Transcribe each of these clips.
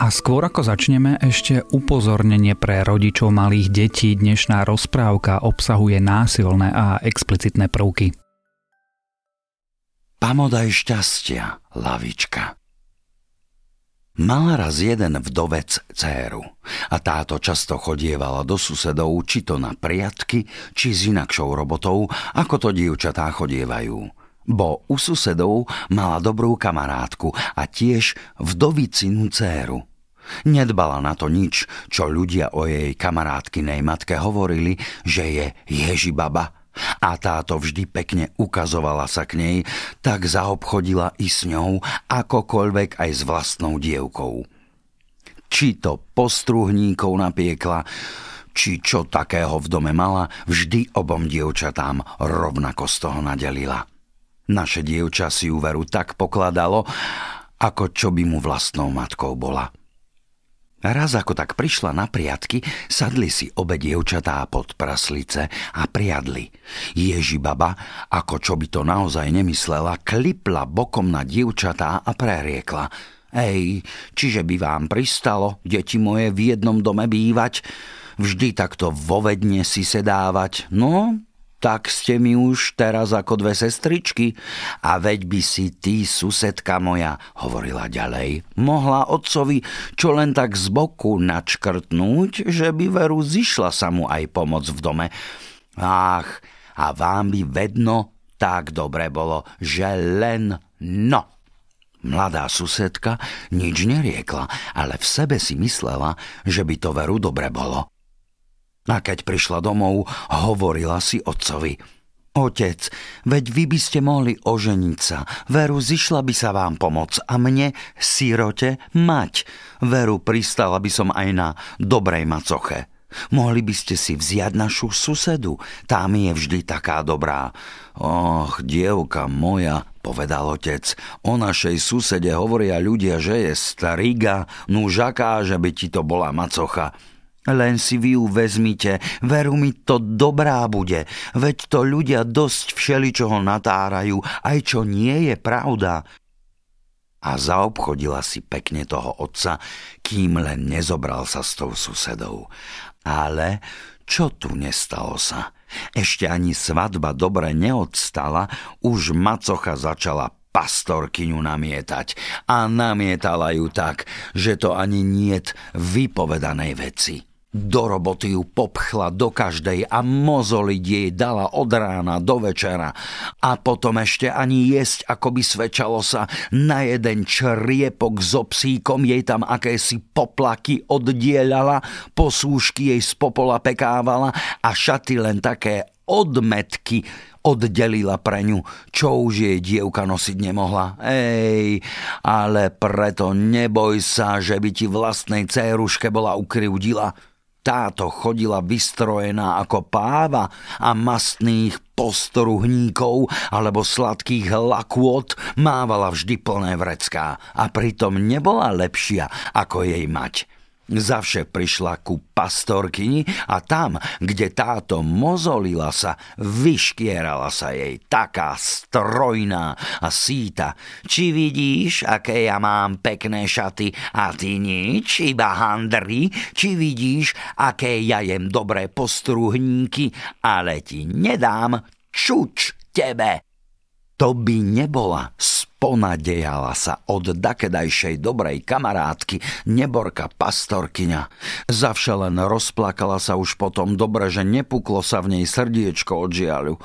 A skôr ako začneme, ešte upozornenie pre rodičov malých detí. Dnešná rozprávka obsahuje násilné a explicitné prvky. Pamodaj šťastia, lavička. Mal raz jeden vdovec céru a táto často chodievala do susedov či to na priatky, či s inakšou robotou, ako to dievčatá chodievajú bo u susedov mala dobrú kamarátku a tiež vdovicinu dceru. Nedbala na to nič, čo ľudia o jej kamarátkynej matke hovorili, že je Ježibaba. A táto vždy pekne ukazovala sa k nej, tak zaobchodila i s ňou, akokoľvek aj s vlastnou dievkou. Či to postruhníkov napiekla, či čo takého v dome mala, vždy obom dievčatám rovnako z toho nadelila. Naše dievča si ju veru tak pokladalo, ako čo by mu vlastnou matkou bola. Raz ako tak prišla na priadky, sadli si obe dievčatá pod praslice a priadli. Ježi baba, ako čo by to naozaj nemyslela, klipla bokom na dievčatá a preriekla. Ej, čiže by vám pristalo, deti moje, v jednom dome bývať? Vždy takto vovedne si sedávať? No, tak ste mi už teraz ako dve sestričky. A veď by si ty, susedka moja, hovorila ďalej, mohla otcovi čo len tak z boku načkrtnúť, že by veru zišla sa mu aj pomoc v dome. Ach, a vám by vedno tak dobre bolo, že len no. Mladá susedka nič neriekla, ale v sebe si myslela, že by to veru dobre bolo. A keď prišla domov, hovorila si otcovi. Otec, veď vy by ste mohli oženiť sa. Veru, zišla by sa vám pomoc a mne, sírote, mať. Veru, pristala by som aj na dobrej macoche. Mohli by ste si vziať našu susedu, tá mi je vždy taká dobrá. Och, dievka moja, povedal otec, o našej susede hovoria ľudia, že je stariga, nužaká, že by ti to bola macocha. Len si vy ju vezmite, veru mi to dobrá bude, veď to ľudia dosť všeličoho natárajú, aj čo nie je pravda. A zaobchodila si pekne toho otca, kým len nezobral sa s tou susedou. Ale čo tu nestalo sa? Ešte ani svadba dobre neodstala, už macocha začala pastorkyňu namietať a namietala ju tak, že to ani niet vypovedanej veci. Do roboty ju popchla do každej a mozoliť jej dala od rána do večera. A potom ešte ani jesť, ako by svedčalo sa, na jeden čriepok s obsíkom jej tam akési poplaky oddielala, posúšky jej z popola pekávala a šaty len také odmetky oddelila pre ňu, čo už jej dievka nosiť nemohla. Ej, ale preto neboj sa, že by ti vlastnej céruške bola ukryvdila. Táto chodila vystrojená ako páva a mastných postoruhníkov alebo sladkých lakôd mávala vždy plné vrecká a pritom nebola lepšia ako jej mať. Zavše prišla ku pastorkyni a tam, kde táto mozolila sa, vyškierala sa jej taká strojná a síta. Či vidíš, aké ja mám pekné šaty a ty nič, iba handry? Či vidíš, aké ja jem dobré postruhníky, ale ti nedám čuč tebe. To by nebola Ponadejala sa od dakedajšej dobrej kamarátky, neborka pastorkyňa. Zavše len rozplakala sa už potom dobre, že nepuklo sa v nej srdiečko od žiaľu.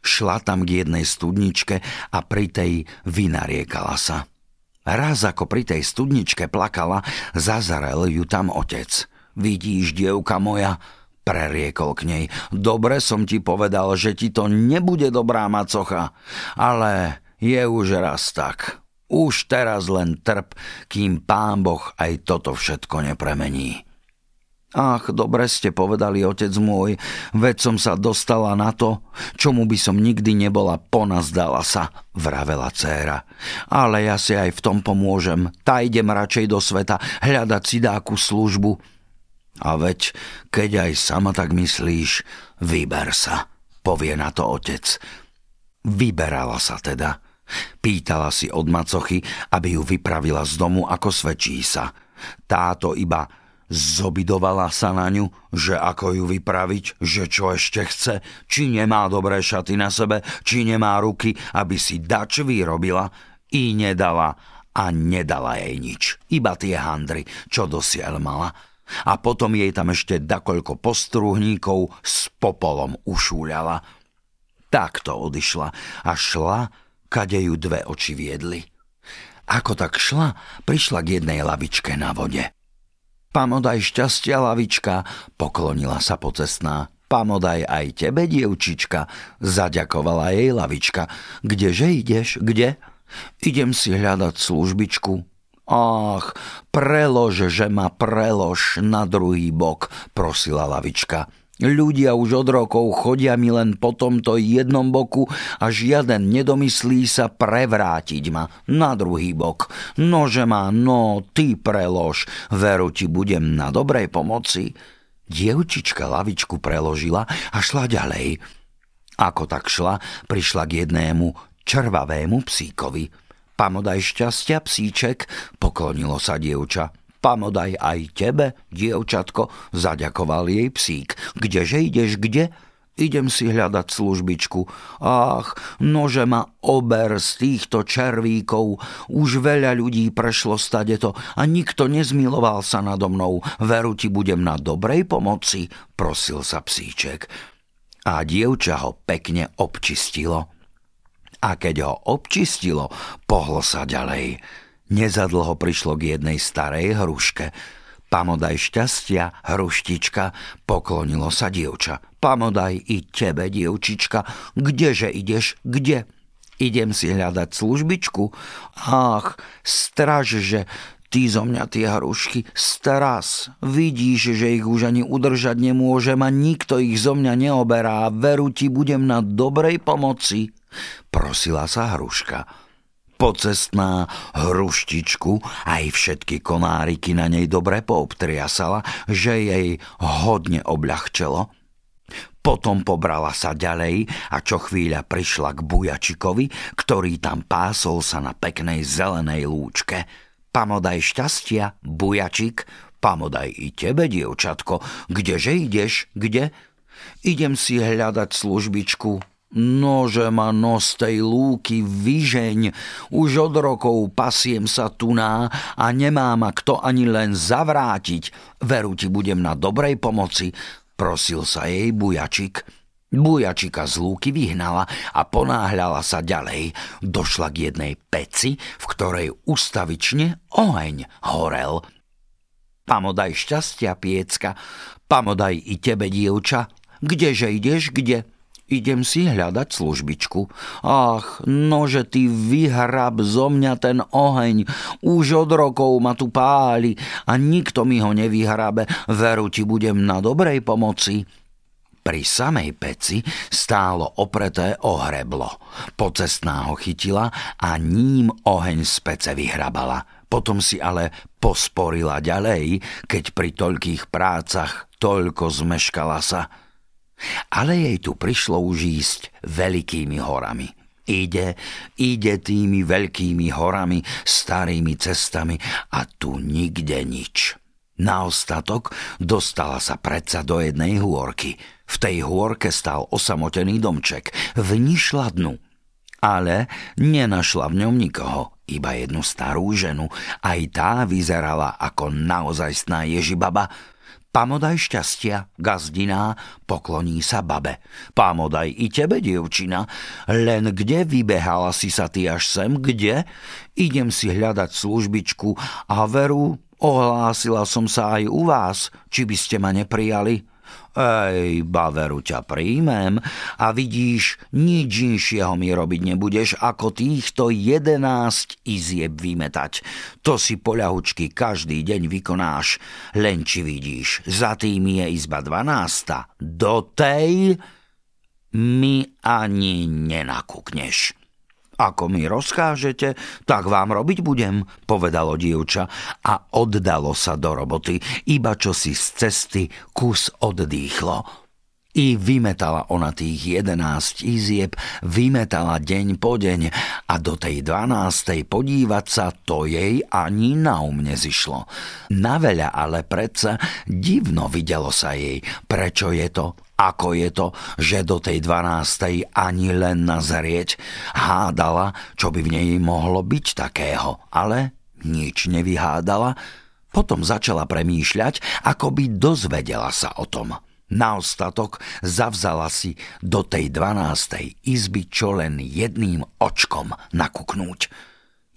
Šla tam k jednej studničke a pri tej vynariekala sa. Raz ako pri tej studničke plakala, zazarel ju tam otec. Vidíš, dievka moja, preriekol k nej. Dobre som ti povedal, že ti to nebude dobrá macocha, ale je už raz tak. Už teraz len trp, kým pán Boh aj toto všetko nepremení. Ach, dobre ste povedali, otec môj, veď som sa dostala na to, čomu by som nikdy nebola ponazdala sa, vravela dcéra. Ale ja si aj v tom pomôžem, tá idem radšej do sveta hľadať si dáku službu. A veď, keď aj sama tak myslíš, vyber sa, povie na to otec. Vyberala sa teda. Pýtala si od macochy, aby ju vypravila z domu ako svedčí sa. Táto iba Zobidovala sa na ňu, že ako ju vypraviť, že čo ešte chce, či nemá dobré šaty na sebe, či nemá ruky, aby si dač vyrobila, i nedala a nedala jej nič. Iba tie handry, čo dosiaľ mala. A potom jej tam ešte dakoľko postruhníkov s popolom ušúľala. Takto odišla a šla, kade ju dve oči viedli. Ako tak šla, prišla k jednej lavičke na vode. Pamodaj šťastia, lavička, poklonila sa pocestná. Pamodaj aj tebe, dievčička, zaďakovala jej lavička. Kdeže ideš, kde? Idem si hľadať službičku. Ach, prelož, že ma prelož na druhý bok, prosila lavička. Ľudia už od rokov chodia mi len po tomto jednom boku a žiaden nedomyslí sa prevrátiť ma na druhý bok. Nože ma, no, ty prelož, veru ti budem na dobrej pomoci. Dievčička lavičku preložila a šla ďalej. Ako tak šla, prišla k jednému červavému psíkovi. Pamodaj šťastia, psíček, poklonilo sa dievča. Pamodaj aj tebe, dievčatko, zaďakoval jej psík. Kdeže ideš, kde? Idem si hľadať službičku. Ach, nože ma ober z týchto červíkov. Už veľa ľudí prešlo stadeto a nikto nezmiloval sa nado mnou. Veru ti budem na dobrej pomoci, prosil sa psíček. A dievča ho pekne občistilo. A keď ho občistilo, pohlo sa ďalej. Nezadlho prišlo k jednej starej hruške. Pamodaj šťastia, hruštička, poklonilo sa dievča. Pamodaj i tebe, dievčička, kdeže ideš, kde? Idem si hľadať službičku. Ach, straž, že ty zo mňa tie hrušky, stras. Vidíš, že ich už ani udržať nemôžem a nikto ich zo mňa neoberá. Veru ti budem na dobrej pomoci. Prosila sa hruška pocestná hruštičku, aj všetky konáriky na nej dobre poobtriasala, že jej hodne obľahčelo. Potom pobrala sa ďalej a čo chvíľa prišla k bujačikovi, ktorý tam pásol sa na peknej zelenej lúčke. Pamodaj šťastia, bujačik, pamodaj i tebe, dievčatko, kdeže ideš, kde? Idem si hľadať službičku, Nože ma nos tej lúky vyžeň, už od rokov pasiem sa tuná a nemá ma kto ani len zavrátiť. Veru ti budem na dobrej pomoci, prosil sa jej bujačik. Bujačika z lúky vyhnala a ponáhľala sa ďalej. Došla k jednej peci, v ktorej ustavične oheň horel. Pamodaj šťastia, piecka, pamodaj i tebe, dievča. Kdeže ideš, kde? Idem si hľadať službičku. Ach, nože ty vyhrab zo mňa ten oheň, už od rokov ma tu páli a nikto mi ho nevyhrabe, veru ti budem na dobrej pomoci. Pri samej peci stálo opreté ohreblo. Pocestná ho chytila a ním oheň z pece vyhrabala. Potom si ale posporila ďalej, keď pri toľkých prácach toľko zmeškala sa. Ale jej tu prišlo už ísť veľkými horami. Ide, ide tými veľkými horami, starými cestami a tu nikde nič. Na ostatok dostala sa predsa do jednej hôrky. V tej hôrke stal osamotený domček. Vnišla dnu. Ale nenašla v ňom nikoho, iba jednu starú ženu. Aj tá vyzerala ako naozajstná Ježibaba, Pamodaj šťastia, gazdiná, pokloní sa babe. Pamodaj i tebe, dievčina, len kde vybehala si sa ty až sem, kde? Idem si hľadať službičku a veru, ohlásila som sa aj u vás, či by ste ma neprijali. Ej, baveru ťa príjmem a vidíš, nič inšieho mi robiť nebudeš, ako týchto jedenáct izieb vymetať. To si poľahučky každý deň vykonáš, len či vidíš, za tým je izba dvanásta. Do tej mi ani nenakúkneš. Ako mi rozkážete, tak vám robiť budem, povedalo dievča a oddalo sa do roboty, iba čo si z cesty kus oddýchlo. I vymetala ona tých jedenáct izieb, vymetala deň po deň a do tej dvanástej podívať sa to jej ani na um nezišlo. Naveľa ale predsa divno videlo sa jej, prečo je to ako je to, že do tej dvanástej ani len nazrieť hádala, čo by v nej mohlo byť takého, ale nič nevyhádala, potom začala premýšľať, ako by dozvedela sa o tom. Na ostatok zavzala si do tej dvanástej izby čo len jedným očkom nakuknúť.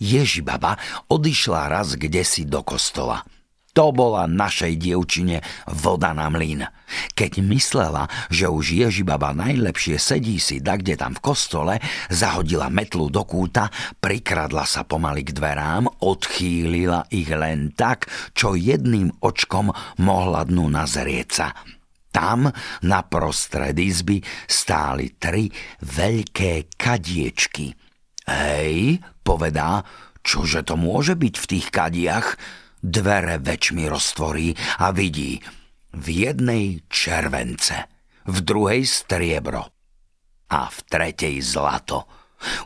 Ježibaba odišla raz kde si do kostola – to bola našej dievčine voda na mlyn. Keď myslela, že už Ježibaba najlepšie sedí si kde tam v kostole, zahodila metlu do kúta, prikradla sa pomaly k dverám, odchýlila ich len tak, čo jedným očkom mohla dnu nazrieť sa. Tam, na prostred izby, stáli tri veľké kadiečky. Hej, povedá, čože to môže byť v tých kadiach? Dvere väčšmi roztvorí a vidí v jednej července, v druhej striebro a v tretej zlato.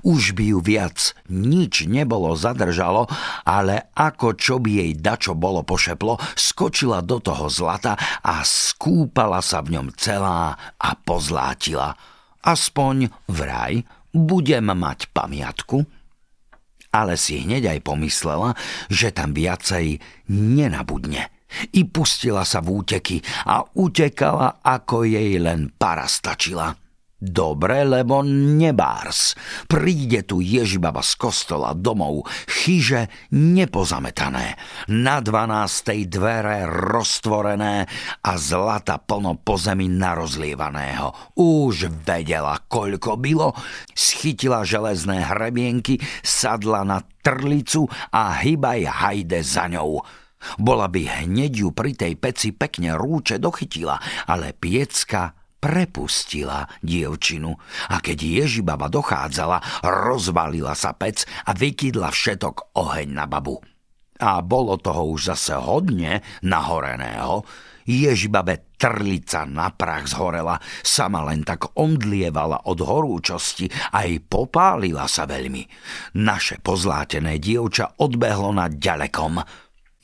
Už by ju viac nič nebolo zadržalo, ale ako čo by jej dačo bolo pošeplo, skočila do toho zlata a skúpala sa v ňom celá a pozlátila. Aspoň vraj budem mať pamiatku ale si hneď aj pomyslela, že tam viacej nenabudne. I pustila sa v úteky a utekala, ako jej len para stačila. Dobre, lebo nebárs. Príde tu Ježibaba z kostola domov, chyže nepozametané, na dvanástej dvere roztvorené a zlata plno po zemi narozlievaného. Už vedela, koľko bylo, schytila železné hrebienky, sadla na trlicu a hybaj hajde za ňou. Bola by hneď ju pri tej peci pekne rúče dochytila, ale piecka prepustila dievčinu a keď Ježibaba dochádzala, rozvalila sa pec a vykydla všetok oheň na babu. A bolo toho už zase hodne nahoreného. Ježibabe trlica na prach zhorela, sama len tak omdlievala od horúčosti a aj popálila sa veľmi. Naše pozlátené dievča odbehlo na ďalekom,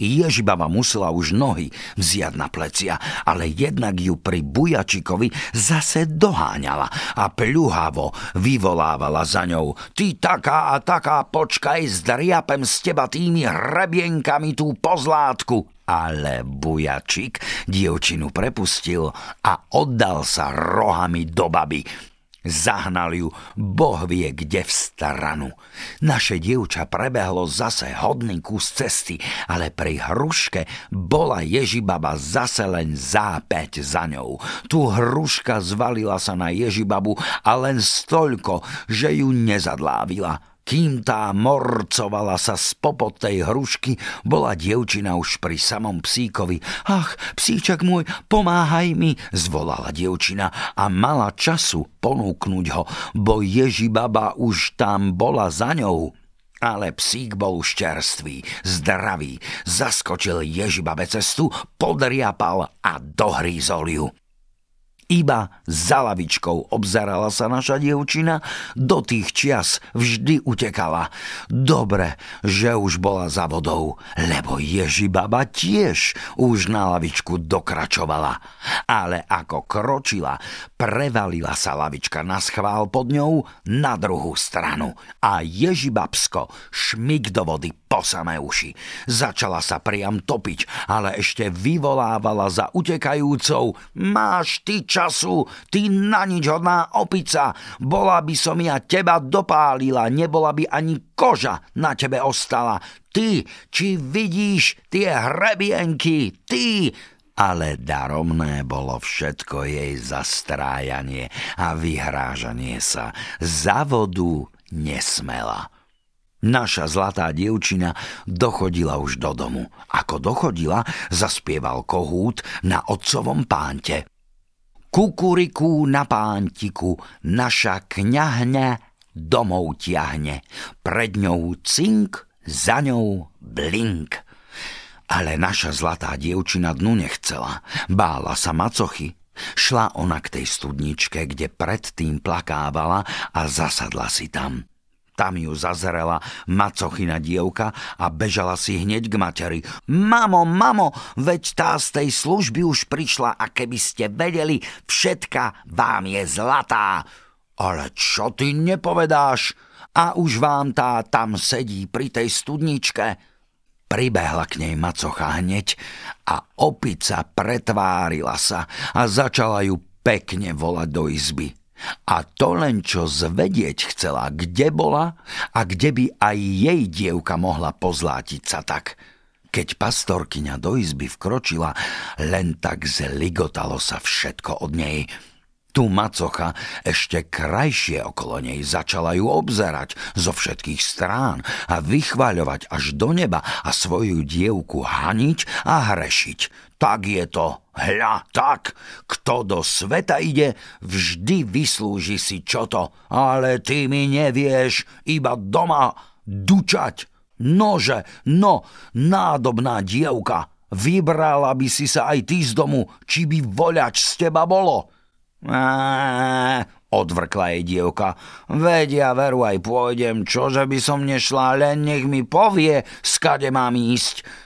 Ježibaba musela už nohy vziať na plecia, ale jednak ju pri bujačikovi zase doháňala a pľuhavo vyvolávala za ňou. Ty taká a taká, počkaj, zdriapem z teba tými hrebienkami tú pozlátku. Ale bujačik dievčinu prepustil a oddal sa rohami do baby. Zahnal ju, boh vie kde v stranu. Naše dievča prebehlo zase hodný kus cesty, ale pri hruške bola Ježibaba zase len zápäť za ňou. Tu hruška zvalila sa na Ježibabu a len stolko, že ju nezadlávila. Kým tá morcovala sa spopod tej hrušky, bola dievčina už pri samom psíkovi. Ach, psíčak môj, pomáhaj mi, zvolala dievčina a mala času ponúknuť ho, bo Ježibaba už tam bola za ňou. Ale psík bol už čerstvý, zdravý, zaskočil Ježibabe cestu, podriapal a dohrízol ju. Iba za lavičkou obzerala sa naša dievčina, do tých čias vždy utekala. Dobre, že už bola za vodou, lebo Ježibaba tiež už na lavičku dokračovala. Ale ako kročila, prevalila sa lavička na schvál pod ňou na druhú stranu a Ježibabsko šmik do vody po samé uši. Začala sa priam topiť, ale ešte vyvolávala za utekajúcou Máš ty času, ty na nič hodná opica. Bola by som ja teba dopálila, nebola by ani koža na tebe ostala. Ty, či vidíš tie hrebienky, ty, ale daromné bolo všetko jej zastrájanie a vyhrážanie sa. Za vodu nesmela. Naša zlatá dievčina dochodila už do domu. Ako dochodila, zaspieval kohút na otcovom pánte. Kukuriku na pántiku, naša kňahňa domov tiahne. Pred ňou cink, za ňou blink. Ale naša zlatá dievčina dnu nechcela. Bála sa macochy. Šla ona k tej studničke, kde predtým plakávala a zasadla si tam. Tam ju zazrela macochina dievka a bežala si hneď k materi. Mamo, mamo, veď tá z tej služby už prišla a keby ste vedeli, všetka vám je zlatá. Ale čo ty nepovedáš? A už vám tá tam sedí pri tej studničke. Pribehla k nej macocha hneď a opica pretvárila sa a začala ju pekne volať do izby. A to len čo zvedieť chcela, kde bola a kde by aj jej dievka mohla pozlátiť sa tak. Keď pastorkyňa do izby vkročila, len tak zligotalo sa všetko od nej – tu macocha ešte krajšie okolo nej začala ju obzerať zo všetkých strán a vychváľovať až do neba a svoju dievku haniť a hrešiť. Tak je to. Hľa, tak. Kto do sveta ide, vždy vyslúži si čo to. Ale ty mi nevieš iba doma dučať. Nože, no, nádobná dievka. Vybrala by si sa aj ty z domu, či by voľač z teba bolo. Á, odvrkla jej dievka. Veď ja veru aj pôjdem, čože by som nešla, len nech mi povie, skade mám ísť.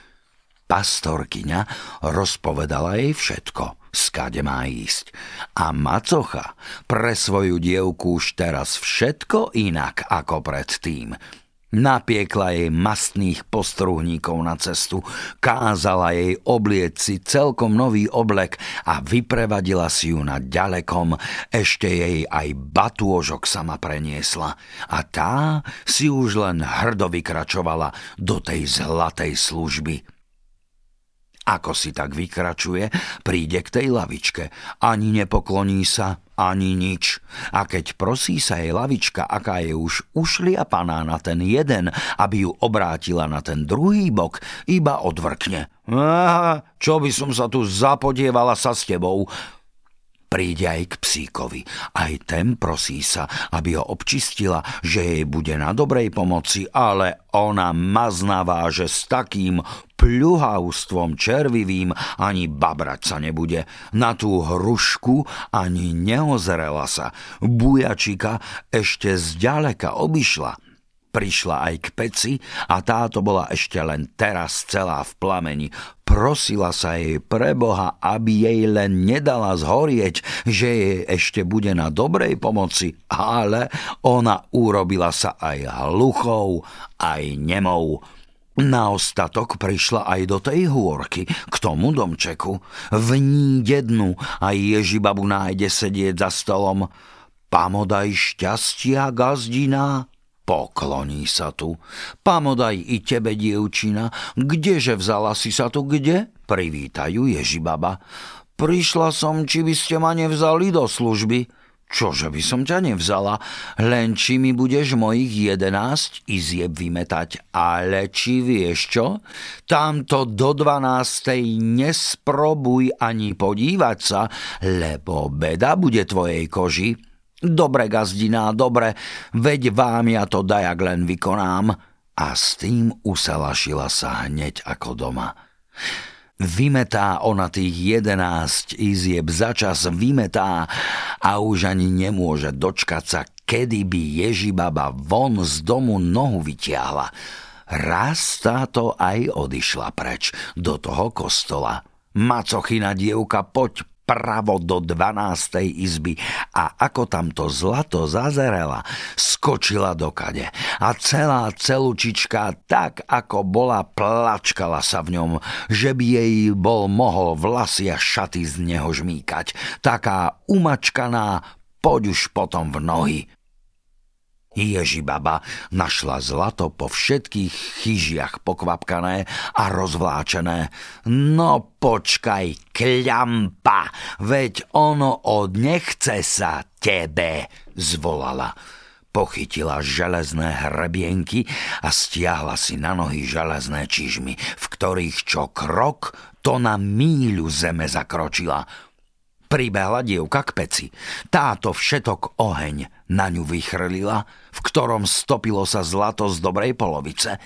Pastorkyňa rozpovedala jej všetko, skade má ísť. A macocha pre svoju dievku už teraz všetko inak ako predtým. Napiekla jej mastných postruhníkov na cestu, kázala jej oblieť si celkom nový oblek a vyprevadila si ju na ďalekom, ešte jej aj batôžok sama preniesla a tá si už len hrdo vykračovala do tej zlatej služby. Ako si tak vykračuje, príde k tej lavičke. Ani nepokloní sa, ani nič. A keď prosí sa jej lavička, aká je už ušliapaná na ten jeden, aby ju obrátila na ten druhý bok, iba odvrkne. Aha, čo by som sa tu zapodievala sa s tebou? Príde aj k psíkovi. Aj ten prosí sa, aby ho občistila, že jej bude na dobrej pomoci, ale ona maznáva, že s takým pľuhavstvom červivým ani babrať sa nebude. Na tú hrušku ani neozrela sa. Bujačika ešte zďaleka obišla – Prišla aj k peci a táto bola ešte len teraz celá v plameni. Prosila sa jej pre Boha, aby jej len nedala zhorieť, že jej ešte bude na dobrej pomoci, ale ona urobila sa aj hluchou, aj nemou. Na ostatok prišla aj do tej hôrky, k tomu domčeku. V ní dednu a Ježibabu nájde sedieť za stolom. Pamodaj šťastia, gazdina, Pokloní sa tu. Pamodaj i tebe, dievčina, kdeže vzala si sa tu, kde? Privítajú Ježibaba. Prišla som, či by ste ma nevzali do služby. Čože by som ťa nevzala, len či mi budeš mojich jedenáct izieb vymetať. Ale či vieš čo? Tamto do dvanástej nesprobuj ani podívať sa, lebo beda bude tvojej koži. Dobre, gazdina, dobre, veď vám ja to dajak len vykonám. A s tým usalašila sa hneď ako doma. Vymetá ona tých jedenásť izieb za čas vymetá a už ani nemôže dočkať sa, kedy by Ježibaba von z domu nohu vytiahla. Raz táto aj odišla preč do toho kostola. Macochina dievka, poď, pravo do 12. izby a ako tam to zlato zazerela, skočila do kade a celá celúčička tak, ako bola, plačkala sa v ňom, že by jej bol mohol vlasy a šaty z neho žmýkať. Taká umačkaná, poď už potom v nohy. Ježibaba našla zlato po všetkých chyžiach pokvapkané a rozvláčené. No počkaj, kľampa, veď ono od nechce sa tebe, zvolala. Pochytila železné hrebienky a stiahla si na nohy železné čižmy, v ktorých čo krok, to na míľu zeme zakročila – Pribehla dievka k peci. Táto všetok oheň na ňu vychrlila, v ktorom stopilo sa zlato z dobrej polovice.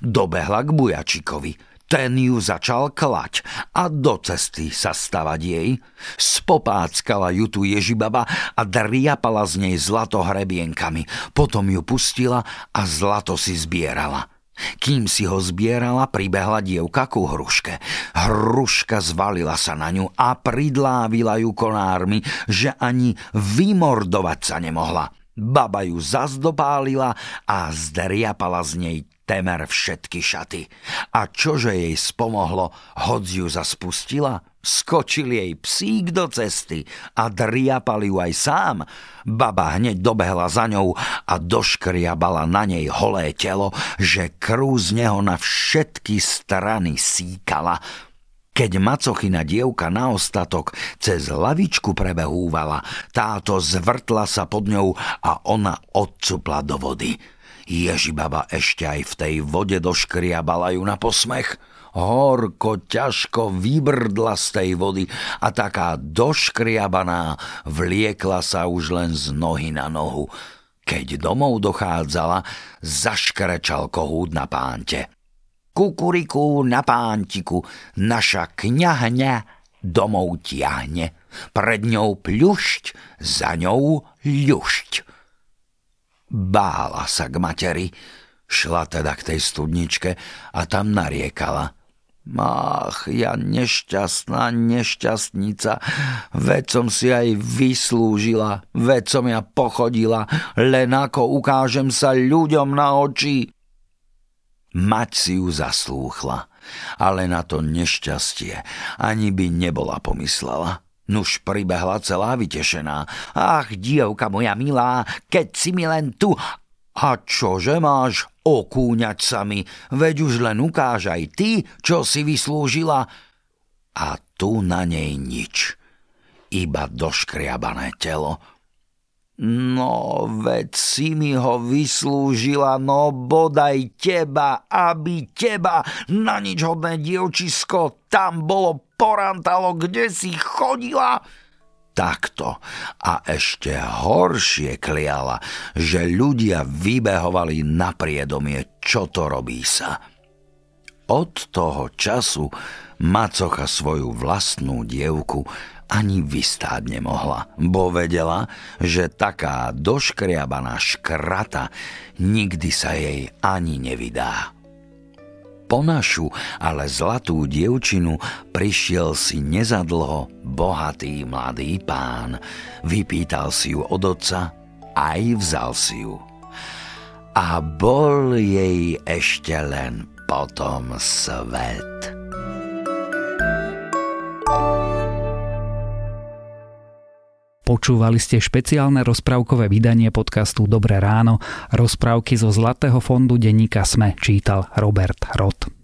Dobehla k bujačikovi. Ten ju začal klať a do cesty sa stavať jej. Spopáckala ju tu Ježibaba a driapala z nej zlato hrebienkami. Potom ju pustila a zlato si zbierala. Kým si ho zbierala, pribehla dievka ku hruške. Hruška zvalila sa na ňu a pridlávila ju konármi, že ani vymordovať sa nemohla. Baba ju zazdopálila a zdriapala z nej temer všetky šaty. A čože jej spomohlo, hoď ju zaspustila? Skočil jej psík do cesty a driapal ju aj sám. Baba hneď dobehla za ňou a doškriabala na nej holé telo, že krú z neho na všetky strany síkala. Keď macochina dievka na ostatok cez lavičku prebehúvala, táto zvrtla sa pod ňou a ona odcupla do vody. Ježibaba ešte aj v tej vode doškriabala ju na posmech – horko ťažko vybrdla z tej vody a taká doškriabaná vliekla sa už len z nohy na nohu. Keď domov dochádzala, zaškrečal kohút na pánte. Kukuriku na pántiku, naša kňahňa domov tiahne. Pred ňou pľušť, za ňou ľušť. Bála sa k materi, šla teda k tej studničke a tam nariekala – Ach, ja nešťastná nešťastnica, veď som si aj vyslúžila, veď som ja pochodila, len ako ukážem sa ľuďom na oči. Mať si ju zaslúchla, ale na to nešťastie ani by nebola pomyslela. Nuž pribehla celá vytešená. Ach, dievka moja milá, keď si mi len tu a čože máš okúňať sa mi, veď už len ukáž aj ty, čo si vyslúžila. A tu na nej nič, iba doškriabané telo. No, veď si mi ho vyslúžila, no bodaj teba, aby teba, na nič hodné dievčisko, tam bolo porantalo, kde si chodila takto a ešte horšie kliala, že ľudia vybehovali na priedomie, čo to robí sa. Od toho času macocha svoju vlastnú dievku ani vystáť nemohla, bo vedela, že taká doškriabaná škrata nikdy sa jej ani nevydá po našu, ale zlatú dievčinu prišiel si nezadlho bohatý mladý pán. Vypýtal si ju od otca, aj vzal si ju. A bol jej ešte len potom svet. Počúvali ste špeciálne rozprávkové vydanie podcastu Dobré ráno. Rozprávky zo Zlatého fondu denníka Sme čítal Robert Rod.